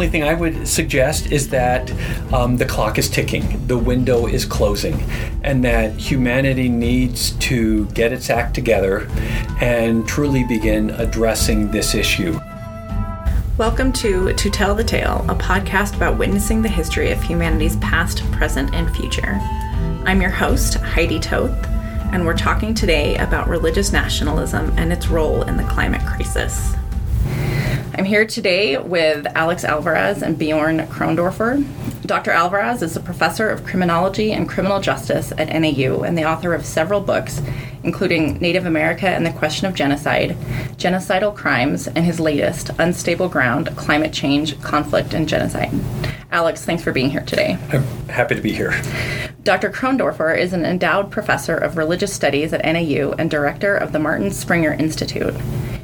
only thing I would suggest is that um, the clock is ticking, the window is closing, and that humanity needs to get its act together and truly begin addressing this issue. Welcome to To Tell the Tale, a podcast about witnessing the history of humanity's past, present, and future. I'm your host, Heidi Toth, and we're talking today about religious nationalism and its role in the climate crisis. I'm here today with Alex Alvarez and Bjorn Krondorfer. Dr. Alvarez is a professor of criminology and criminal justice at NAU and the author of several books, including Native America and the Question of Genocide, Genocidal Crimes, and his latest, Unstable Ground Climate Change, Conflict, and Genocide. Alex, thanks for being here today. I'm happy to be here. Dr. Krondorfer is an endowed professor of religious studies at NAU and director of the Martin Springer Institute.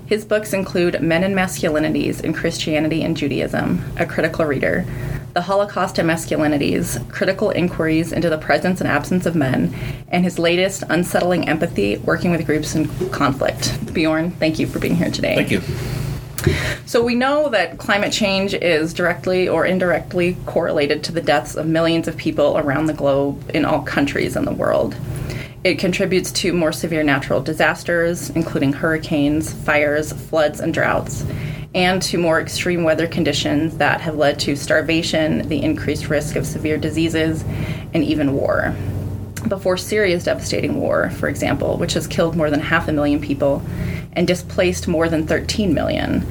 His books include Men and Masculinities in Christianity and Judaism, a critical reader, The Holocaust and Masculinities, Critical Inquiries into the Presence and Absence of Men, and his latest, Unsettling Empathy, Working with Groups in Conflict. Bjorn, thank you for being here today. Thank you. So, we know that climate change is directly or indirectly correlated to the deaths of millions of people around the globe in all countries in the world. It contributes to more severe natural disasters, including hurricanes, fires, floods, and droughts, and to more extreme weather conditions that have led to starvation, the increased risk of severe diseases, and even war. Before Syria's devastating war, for example, which has killed more than half a million people and displaced more than 13 million,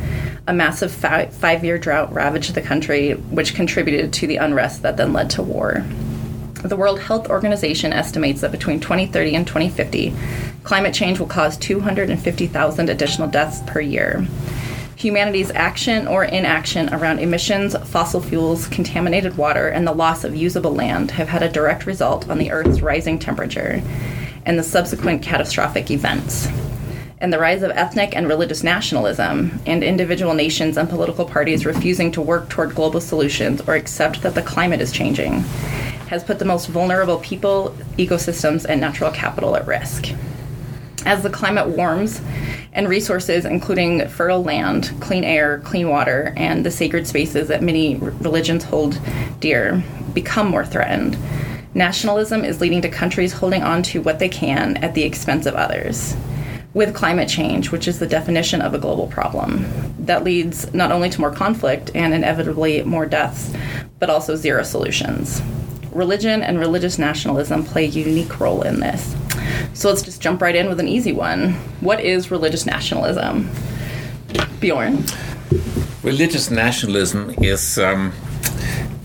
a massive fi- five year drought ravaged the country, which contributed to the unrest that then led to war. The World Health Organization estimates that between 2030 and 2050, climate change will cause 250,000 additional deaths per year. Humanity's action or inaction around emissions, fossil fuels, contaminated water, and the loss of usable land have had a direct result on the Earth's rising temperature and the subsequent catastrophic events. And the rise of ethnic and religious nationalism, and individual nations and political parties refusing to work toward global solutions or accept that the climate is changing has put the most vulnerable people, ecosystems, and natural capital at risk. As the climate warms and resources, including fertile land, clean air, clean water, and the sacred spaces that many religions hold dear, become more threatened, nationalism is leading to countries holding on to what they can at the expense of others. With climate change, which is the definition of a global problem, that leads not only to more conflict and inevitably more deaths, but also zero solutions religion and religious nationalism play a unique role in this. So let's just jump right in with an easy one. What is religious nationalism? Bjorn? Religious nationalism is, um,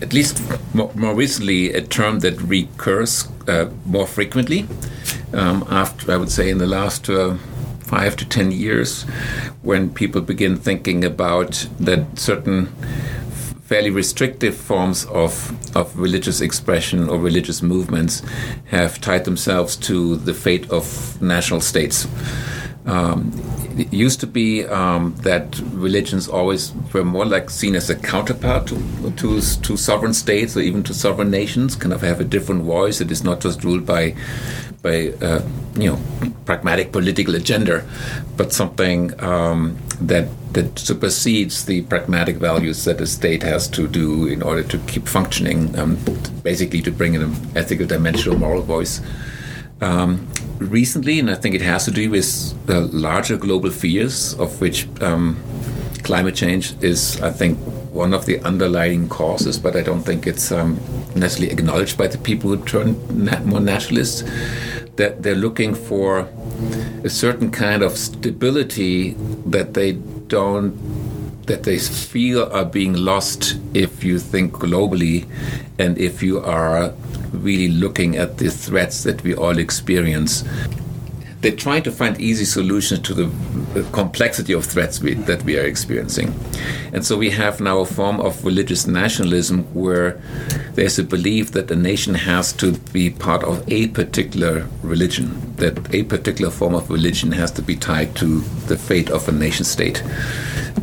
at least more recently, a term that recurs uh, more frequently. Um, after, I would say, in the last uh, five to ten years, when people begin thinking about that certain fairly restrictive forms of, of religious expression or religious movements have tied themselves to the fate of national states. Um, it used to be um, that religions always were more like seen as a counterpart to, to, to sovereign states or even to sovereign nations, kind of have a different voice. It is not just ruled by by uh, you know pragmatic political agenda, but something um, that that supersedes the pragmatic values that a state has to do in order to keep functioning, um, basically to bring in an ethical dimension or moral voice. Um, recently, and I think it has to do with the larger global fears, of which um, climate change is, I think, one of the underlying causes, but I don't think it's um, necessarily acknowledged by the people who turn more nationalists. That they're looking for a certain kind of stability that they don't that they feel are being lost if you think globally and if you are really looking at the threats that we all experience they try to find easy solutions to the complexity of threats we, that we are experiencing. And so we have now a form of religious nationalism where there's a belief that a nation has to be part of a particular religion, that a particular form of religion has to be tied to the fate of a nation state.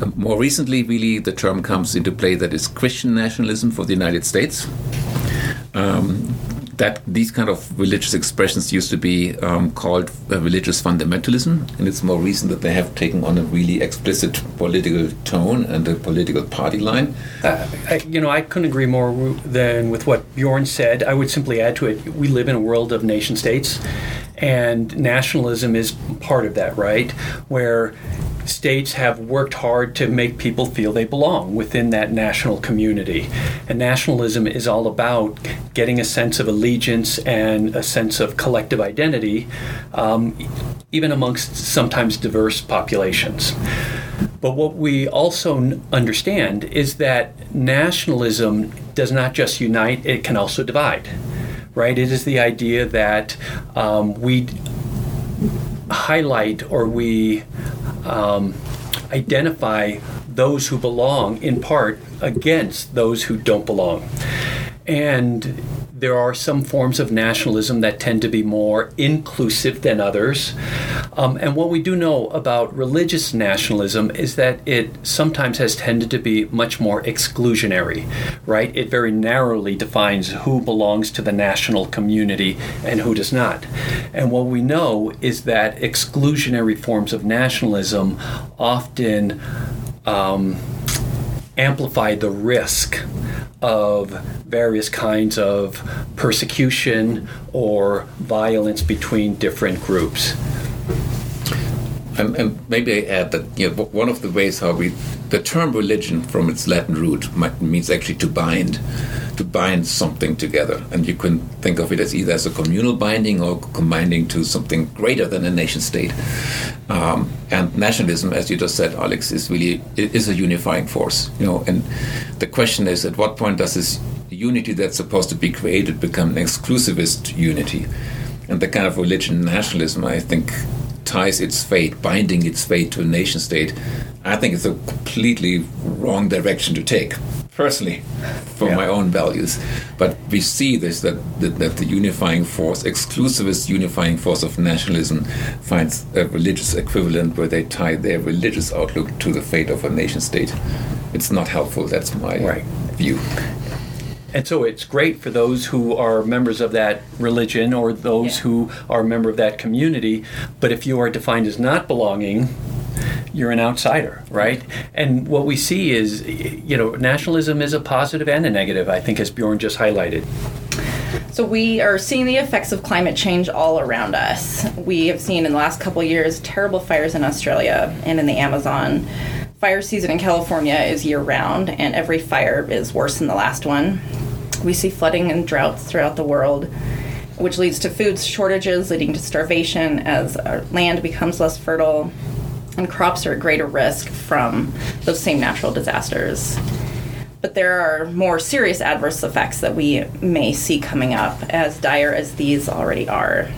Um, more recently, really, the term comes into play that is Christian nationalism for the United States. Um, that these kind of religious expressions used to be um, called uh, religious fundamentalism, and it's more recent that they have taken on a really explicit political tone and a political party line. Uh, I, you know, I couldn't agree more than with what Bjorn said. I would simply add to it: we live in a world of nation states, and nationalism is part of that, right? Where states have worked hard to make people feel they belong within that national community. And nationalism is all about getting a sense of allegiance and a sense of collective identity, um, even amongst sometimes diverse populations. But what we also understand is that nationalism does not just unite, it can also divide. Right? It is the idea that um, we highlight or we um, identify those who belong in part against those who don't belong. And there are some forms of nationalism that tend to be more inclusive than others. Um, and what we do know about religious nationalism is that it sometimes has tended to be much more exclusionary, right? It very narrowly defines who belongs to the national community and who does not. And what we know is that exclusionary forms of nationalism often um, amplify the risk of various kinds of persecution or violence between different groups. And, and, maybe I add that you know, one of the ways how we the term religion from its Latin root might, means actually to bind, to bind something together, and you can think of it as either as a communal binding or combining to something greater than a nation state. Um, and nationalism, as you just said, Alex, is really is a unifying force. You know, and the question is, at what point does this unity that's supposed to be created become an exclusivist unity? And the kind of religion nationalism, I think, ties its fate, binding its fate to a nation state, I think it's a completely wrong direction to take, personally, for yeah. my own values. But we see this that, that, that the unifying force, exclusivist unifying force of nationalism, finds a religious equivalent where they tie their religious outlook to the fate of a nation state. It's not helpful. That's my right. view. And so it's great for those who are members of that religion or those yeah. who are a member of that community. But if you are defined as not belonging, you're an outsider, right? And what we see is, you know, nationalism is a positive and a negative, I think, as Bjorn just highlighted. So we are seeing the effects of climate change all around us. We have seen in the last couple of years terrible fires in Australia and in the Amazon. Fire season in California is year round, and every fire is worse than the last one. We see flooding and droughts throughout the world, which leads to food shortages, leading to starvation as our land becomes less fertile, and crops are at greater risk from those same natural disasters. But there are more serious adverse effects that we may see coming up, as dire as these already are.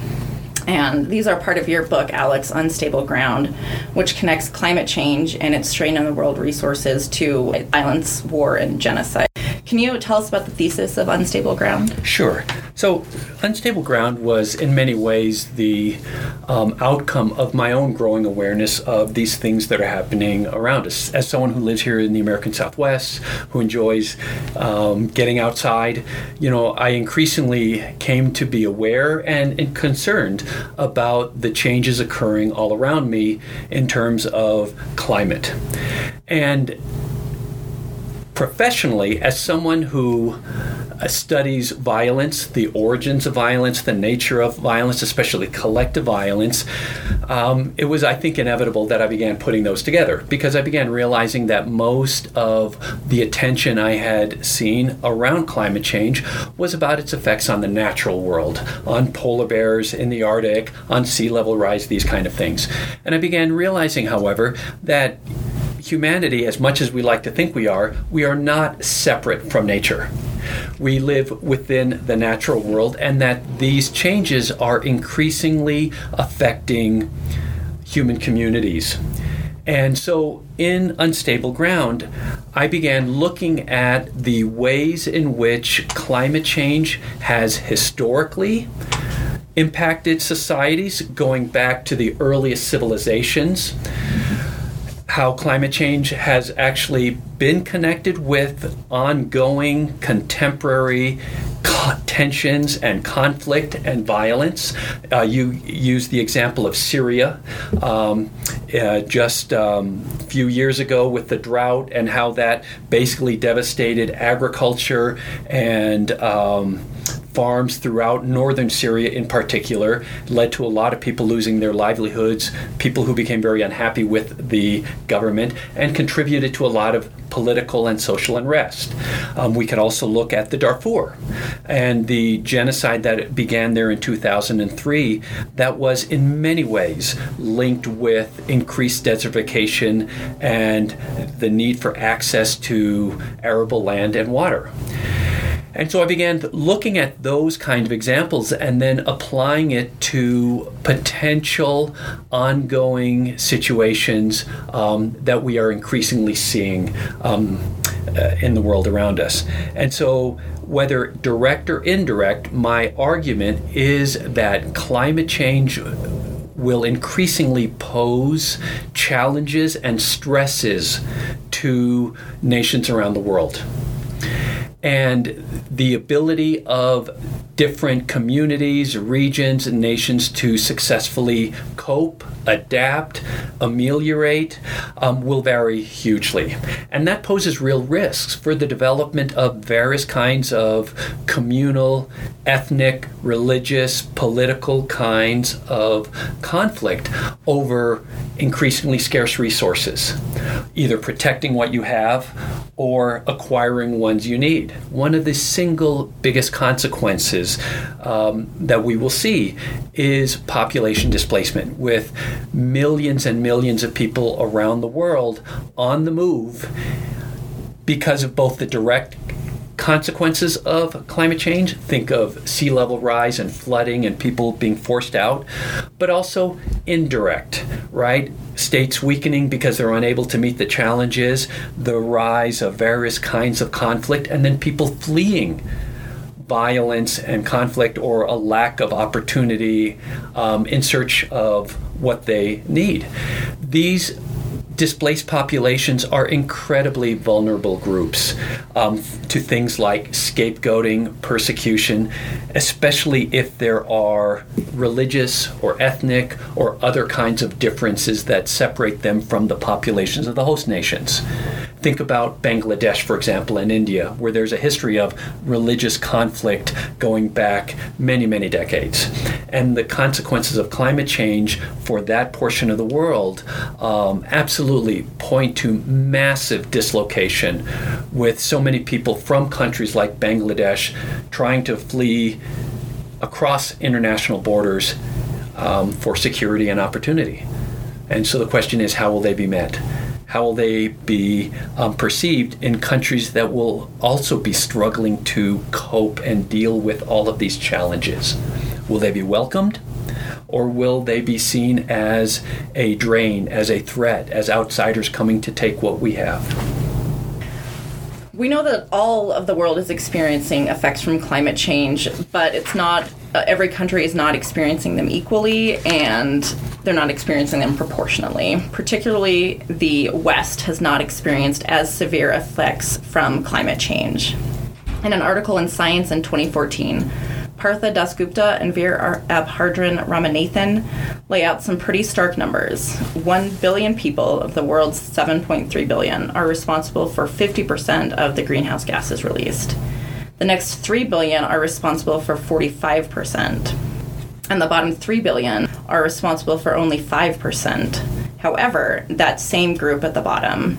And these are part of your book, Alex Unstable Ground, which connects climate change and its strain on the world resources to violence, war, and genocide. Can you tell us about the thesis of Unstable Ground? Sure. So, Unstable Ground was in many ways the um, outcome of my own growing awareness of these things that are happening around us. As someone who lives here in the American Southwest, who enjoys um, getting outside, you know, I increasingly came to be aware and, and concerned about the changes occurring all around me in terms of climate. And professionally as someone who uh, studies violence, the origins of violence, the nature of violence, especially collective violence, um, it was, I think, inevitable that I began putting those together because I began realizing that most of the attention I had seen around climate change was about its effects on the natural world, on polar bears in the Arctic, on sea level rise, these kind of things. And I began realizing, however, that humanity, as much as we like to think we are, we are not separate from nature. We live within the natural world, and that these changes are increasingly affecting human communities. And so, in Unstable Ground, I began looking at the ways in which climate change has historically impacted societies, going back to the earliest civilizations how climate change has actually been connected with ongoing contemporary tensions and conflict and violence. Uh, you use the example of Syria um, uh, just um, a few years ago with the drought and how that basically devastated agriculture and um, farms throughout northern Syria, in particular, led to a lot of people losing their livelihoods, people who became very unhappy with the government, and contributed to a lot of political and social unrest. Um, we can also look at the Darfur and the genocide that began there in 2003 that was in many ways linked with increased desertification and the need for access to arable land and water. And so I began looking at those kind of examples and then applying it to potential ongoing situations um, that we are increasingly seeing um, uh, in the world around us. And so, whether direct or indirect, my argument is that climate change will increasingly pose challenges and stresses to nations around the world and the ability of different communities, regions, and nations to successfully cope, adapt, ameliorate um, will vary hugely. And that poses real risks for the development of various kinds of communal, ethnic, religious, political kinds of conflict over increasingly scarce resources, either protecting what you have or acquiring ones you need. One of the single biggest consequences um, that we will see is population displacement, with millions and millions of people around the world on the move because of both the direct consequences of climate change. Think of sea level rise and flooding and people being forced out, but also indirect, right? States weakening because they're unable to meet the challenges, the rise of various kinds of conflict, and then people fleeing violence and conflict or a lack of opportunity um, in search of what they need. These displaced populations are incredibly vulnerable groups um, to things like scapegoating, persecution, especially if there are religious or ethnic or other kinds of differences that separate them from the populations of the host nations. Think about Bangladesh, for example, and India, where there's a history of religious conflict going back many, many decades. And the consequences of climate change for that portion of the world um, absolutely point to massive dislocation with so many people from countries like Bangladesh trying to flee across international borders um, for security and opportunity. And so the question is how will they be met? How will they be um, perceived in countries that will also be struggling to cope and deal with all of these challenges? Will they be welcomed? Or will they be seen as a drain, as a threat, as outsiders coming to take what we have? We know that all of the world is experiencing effects from climate change, but it's not uh, every country is not experiencing them equally and they're not experiencing them proportionally. Particularly, the West has not experienced as severe effects from climate change. In an article in Science in 2014, Partha Dasgupta and Veerabhadran Ramanathan lay out some pretty stark numbers. 1 billion people of the world's 7.3 billion are responsible for 50% of the greenhouse gases released. The next 3 billion are responsible for 45%. And the bottom 3 billion are responsible for only 5%. However, that same group at the bottom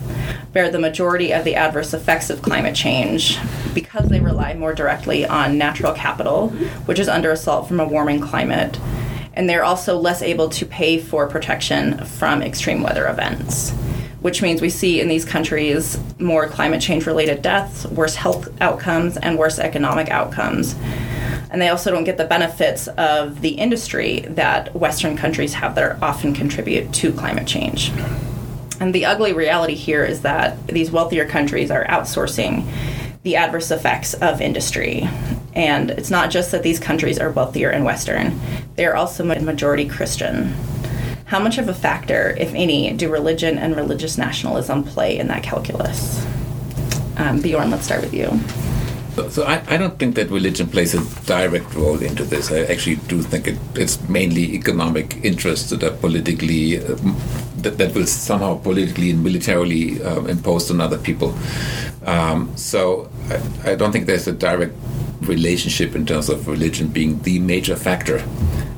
bear the majority of the adverse effects of climate change because they rely more directly on natural capital, which is under assault from a warming climate. And they're also less able to pay for protection from extreme weather events which means we see in these countries more climate change related deaths, worse health outcomes, and worse economic outcomes. And they also don't get the benefits of the industry that Western countries have that often contribute to climate change. And the ugly reality here is that these wealthier countries are outsourcing the adverse effects of industry. And it's not just that these countries are wealthier and Western, they are also majority Christian. How much of a factor, if any, do religion and religious nationalism play in that calculus? Um, Bjorn, let's start with you. So I, I don't think that religion plays a direct role into this. I actually do think it, it's mainly economic interests that are politically um, that, that will somehow politically and militarily um, imposed on other people. Um, so I, I don't think there's a direct relationship in terms of religion being the major factor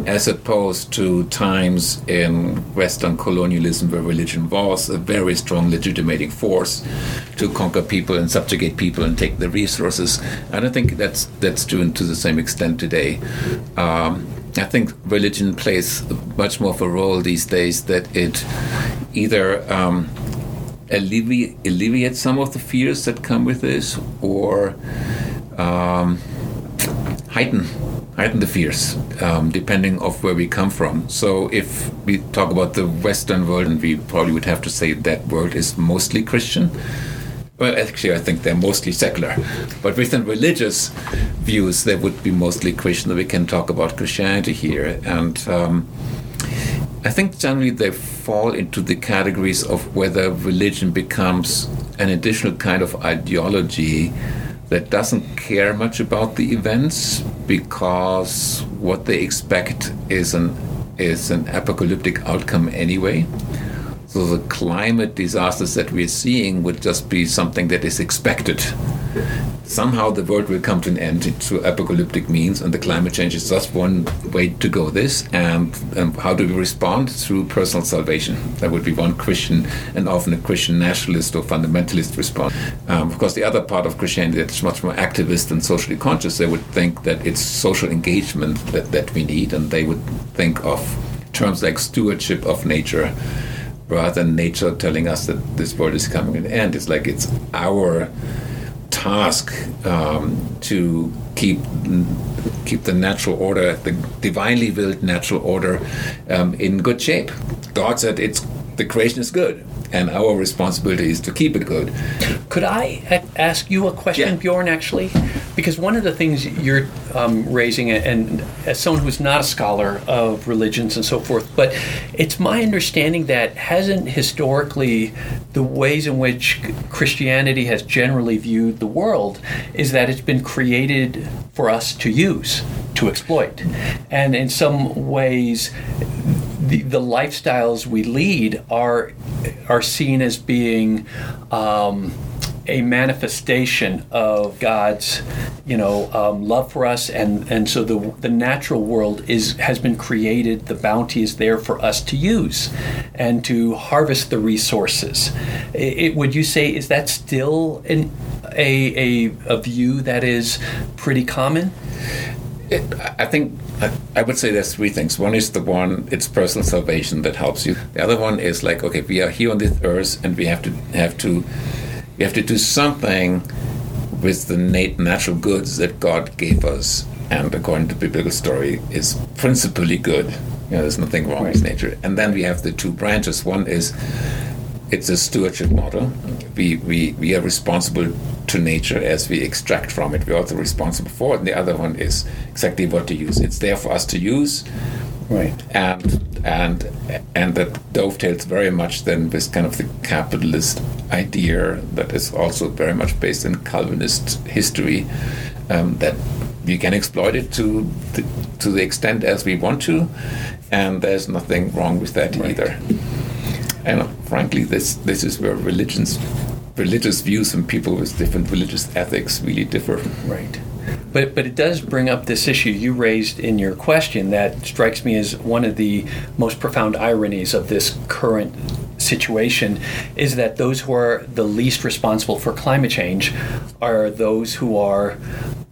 as opposed to times in Western colonialism where religion was a very strong legitimating force to conquer people and subjugate people and take their resources. I don't think that's that's true to the same extent today. Um, I think religion plays much more of a role these days that it either um, alleviate, alleviates some of the fears that come with this or um, heighten heighten the fears, um, depending of where we come from. So if we talk about the Western world, and we probably would have to say that world is mostly Christian. Well, actually, I think they're mostly secular. But within religious views, they would be mostly Christian. We can talk about Christianity here. And um, I think generally they fall into the categories of whether religion becomes an additional kind of ideology that doesn't care much about the events because what they expect is an is an apocalyptic outcome anyway. So the climate disasters that we're seeing would just be something that is expected somehow the world will come to an end through apocalyptic means, and the climate change is just one way to go this. And, and how do we respond? Through personal salvation. That would be one Christian and often a Christian nationalist or fundamentalist response. Um, of course, the other part of Christianity that's much more activist and socially conscious, they would think that it's social engagement that, that we need, and they would think of terms like stewardship of nature rather than nature telling us that this world is coming to an end. It's like it's our task um, to keep keep the natural order, the divinely willed natural order, um, in good shape. God said it's the creation is good and our responsibility is to keep it good. Could I ask you a question, yeah. Bjorn, actually? Because one of the things you're um, raising, and as someone who's not a scholar of religions and so forth, but it's my understanding that hasn't historically the ways in which Christianity has generally viewed the world is that it's been created for us to use, to exploit. And in some ways, the, the lifestyles we lead are are seen as being um, a manifestation of God's, you know, um, love for us, and and so the the natural world is has been created. The bounty is there for us to use, and to harvest the resources. It, it, would you say is that still an, a, a a view that is pretty common? It, I think I would say there's three things. One is the one it's personal salvation that helps you. The other one is like okay, we are here on this earth and we have to have to we have to do something with the nat- natural goods that God gave us, and according to biblical story, is principally good. You know, there's nothing wrong with nature. And then we have the two branches. One is it's a stewardship model. We, we, we are responsible to nature as we extract from it. We're also responsible for it. And the other one is exactly what to use. It's there for us to use. Right. And and and that dovetails very much then with kind of the capitalist idea that is also very much based in Calvinist history um, that we can exploit it to the, to the extent as we want to, and there's nothing wrong with that right. either. And frankly, this this is where religions, religious views and people with different religious ethics really differ. Right. But but it does bring up this issue you raised in your question that strikes me as one of the most profound ironies of this current situation is that those who are the least responsible for climate change are those who are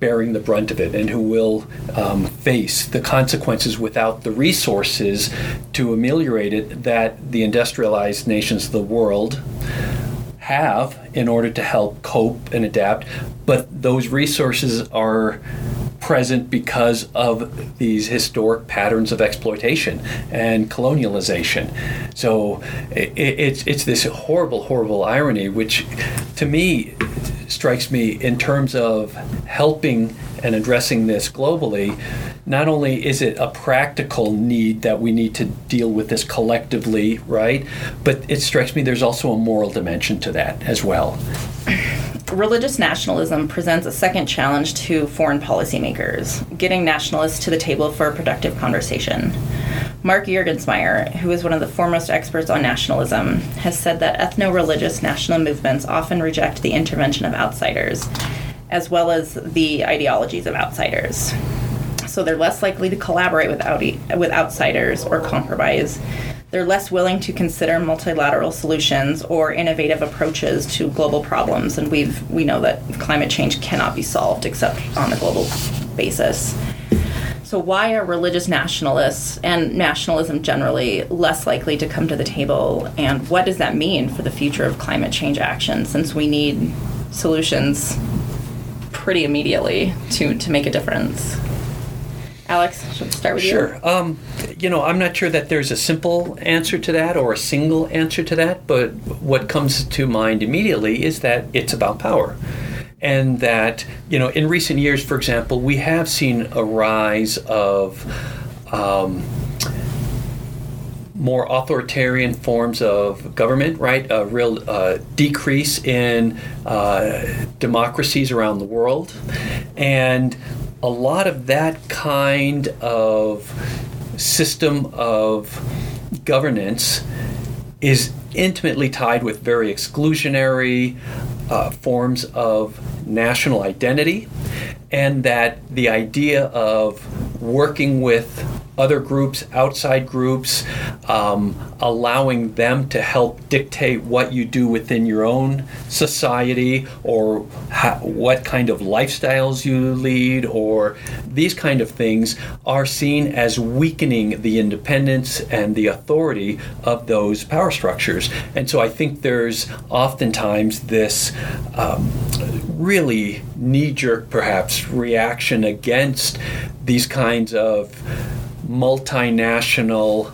bearing the brunt of it and who will um, face the consequences without the resources to ameliorate it that the industrialized nations of the world have in order to help cope and adapt, but those resources are present because of these historic patterns of exploitation and colonialization. So it, it's it's this horrible, horrible irony, which to me strikes me in terms of helping and addressing this globally. Not only is it a practical need that we need to deal with this collectively, right? But it strikes me there's also a moral dimension to that as well. religious nationalism presents a second challenge to foreign policymakers getting nationalists to the table for a productive conversation. Mark Juergensmeyer, who is one of the foremost experts on nationalism, has said that ethno religious national movements often reject the intervention of outsiders, as well as the ideologies of outsiders. So they're less likely to collaborate with, out- with outsiders or compromise they're less willing to consider multilateral solutions or innovative approaches to global problems, and we've we know that climate change cannot be solved except on a global basis. So, why are religious nationalists and nationalism generally less likely to come to the table? And what does that mean for the future of climate change action since we need solutions pretty immediately to, to make a difference? Alex, should start with sure. you? Sure. Um, you know, I'm not sure that there's a simple answer to that or a single answer to that, but what comes to mind immediately is that it's about power. And that, you know, in recent years, for example, we have seen a rise of um, more authoritarian forms of government, right? A real uh, decrease in uh, democracies around the world. And a lot of that kind of system of governance is intimately tied with very exclusionary uh, forms of national identity, and that the idea of working with other groups, outside groups, um, allowing them to help dictate what you do within your own society or how, what kind of lifestyles you lead or these kind of things are seen as weakening the independence and the authority of those power structures. And so I think there's oftentimes this um, really knee jerk, perhaps, reaction against these kinds of multinational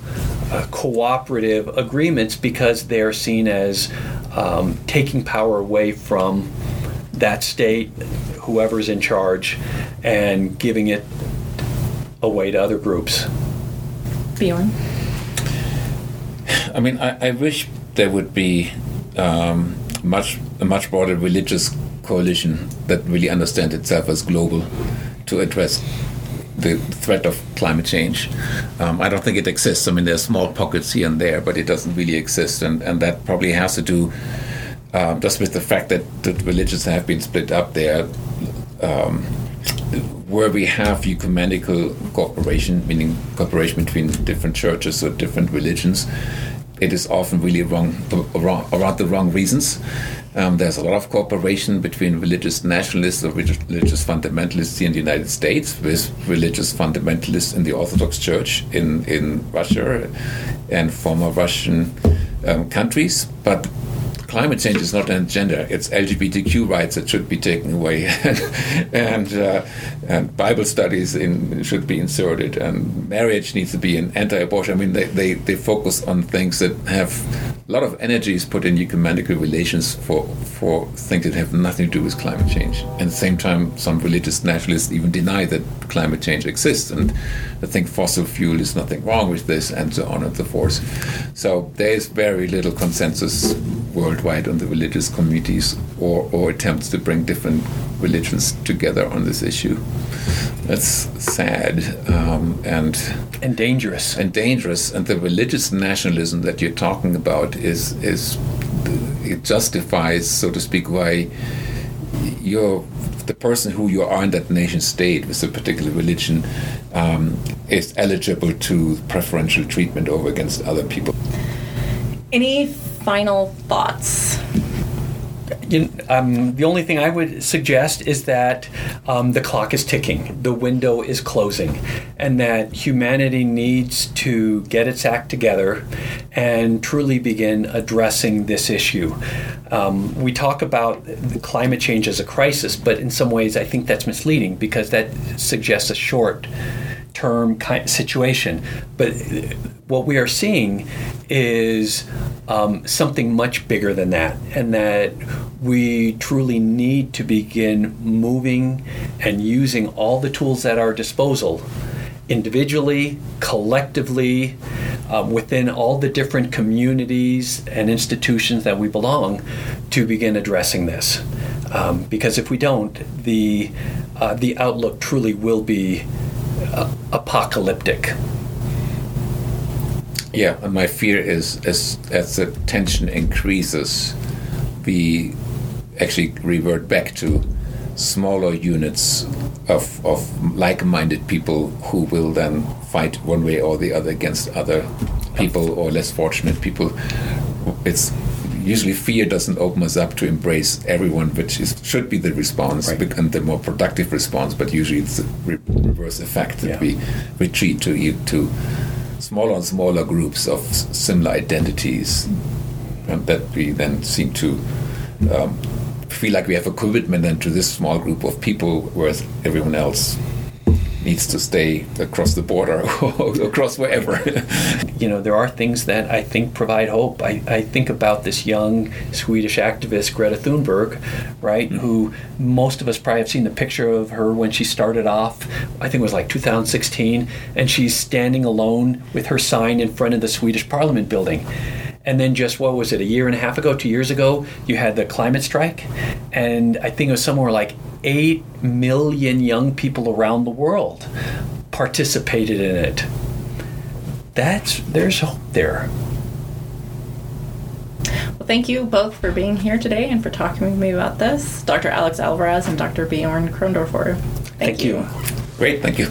uh, cooperative agreements because they're seen as um, taking power away from that state, whoever's in charge, and giving it away to other groups. Bjorn? I mean, I, I wish there would be um, much a much broader religious coalition that really understands itself as global to address the threat of climate change. Um, I don't think it exists. I mean, there's small pockets here and there, but it doesn't really exist, and, and that probably has to do um, just with the fact that the religions have been split up there. Um, where we have ecumenical cooperation, meaning cooperation between different churches or different religions, it is often really wrong, around, around the wrong reasons. Um, there's a lot of cooperation between religious nationalists or religious fundamentalists here in the United States with religious fundamentalists in the Orthodox Church in, in Russia and former Russian um, countries. But climate change is not an agenda. It's LGBTQ rights that should be taken away, and, uh, and Bible studies in, should be inserted, and marriage needs to be an anti-abortion. I mean, they, they, they focus on things that have a lot of energy is put in ecumenical relations for for things that have nothing to do with climate change. And at the same time, some religious nationalists even deny that climate change exists, and I think fossil fuel is nothing wrong with this, and so on and so forth. So there is very little consensus worldwide on the religious communities or, or attempts to bring different religions together on this issue. That's sad um, and and dangerous and dangerous. And the religious nationalism that you're talking about is is it justifies, so to speak, why you're the person who you are in that nation state with a particular religion um, is eligible to preferential treatment over against other people. Any final thoughts? You, um, the only thing I would suggest is that um, the clock is ticking, the window is closing, and that humanity needs to get its act together and truly begin addressing this issue. Um, we talk about climate change as a crisis, but in some ways I think that's misleading because that suggests a short term kind situation. But what we are seeing is um, something much bigger than that, and that we truly need to begin moving and using all the tools at our disposal individually, collectively, um, within all the different communities and institutions that we belong to begin addressing this. Um, because if we don't, the uh, the outlook truly will be uh, apocalyptic. Yeah, and my fear is as as the tension increases, we actually revert back to smaller units of, of like-minded people who will then fight one way or the other against other people or less fortunate people. It's usually fear doesn't open us up to embrace everyone, which is, should be the response Right. and the more productive response. But usually it's the reverse effect that Yeah. we retreat to to smaller and smaller groups of similar identities, and that we then seem to um, feel like we have a commitment then to this small group of people, whereas everyone else needs to stay across the border or across wherever. you know, there are things that I think provide hope. I, I think about this young Swedish activist, Greta Thunberg, right, mm-hmm. who most of us probably have seen the picture of her when she started off, I think it was like 2016, and she's standing alone with her sign in front of the Swedish parliament building. And then just what was it, a year and a half ago, two years ago, you had the climate strike, and I think it was somewhere like 8 million young people around the world participated in it that's there's hope there. Well, thank you both for being here today and for talking with me about this, Dr. Alex Alvarez and Dr. Bjorn Krondorfer. Thank you. Great, thank you.